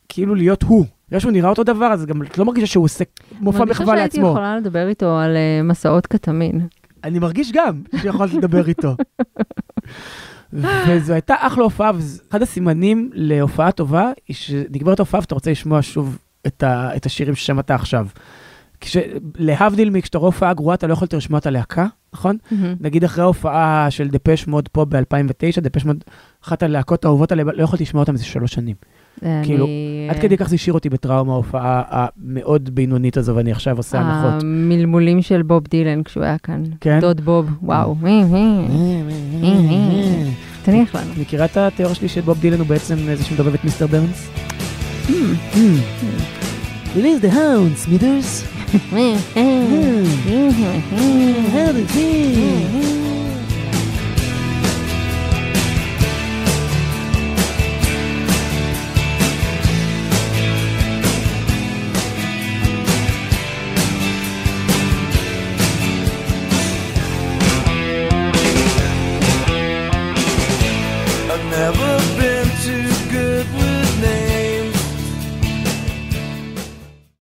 כאילו להיות הוא. בגלל שהוא נראה אותו דבר, אז גם את לא מרגישה שהוא עושה מופע מחווה אני חושבת לעצמו. שהייתי יכולה לדבר איתו על אה, מסעות קטמין. אני מרגיש גם שיכולת לדבר איתו. וזו הייתה אחלה הופעה, ואחד הסימנים להופעה טובה, היא שנגמרת ההופעה ואתה רוצה לשמוע שוב את, ה, את השירים ששמעת עכשיו. כש, להבדיל מכשאתה רואה הופעה גרועה, אתה לא יכולת לשמוע את הלהקה, נכון? מהמם. נגיד אחרי ההופעה של דפש מוד פה ב-2009, דפש מוד, אחת הלהקות האהובות עליהם, לא יכולתי לשמוע אותם איזה שלוש שנים. אני- כאילו, עד כדי כך זה השאיר אותי בטראומה, ההופעה המאוד בינונית הזו, ואני עכשיו עושה הנחות. המלמולים של בוב דילן כשהוא היה כאן. כן? דוד בוב, וואו. תניח לנו. מכירה את התיאוריה שלי שבוב דילן הוא בעצם זה שמדובב את מיסטר ברנס? Release the hounds, Smithers. (laughs)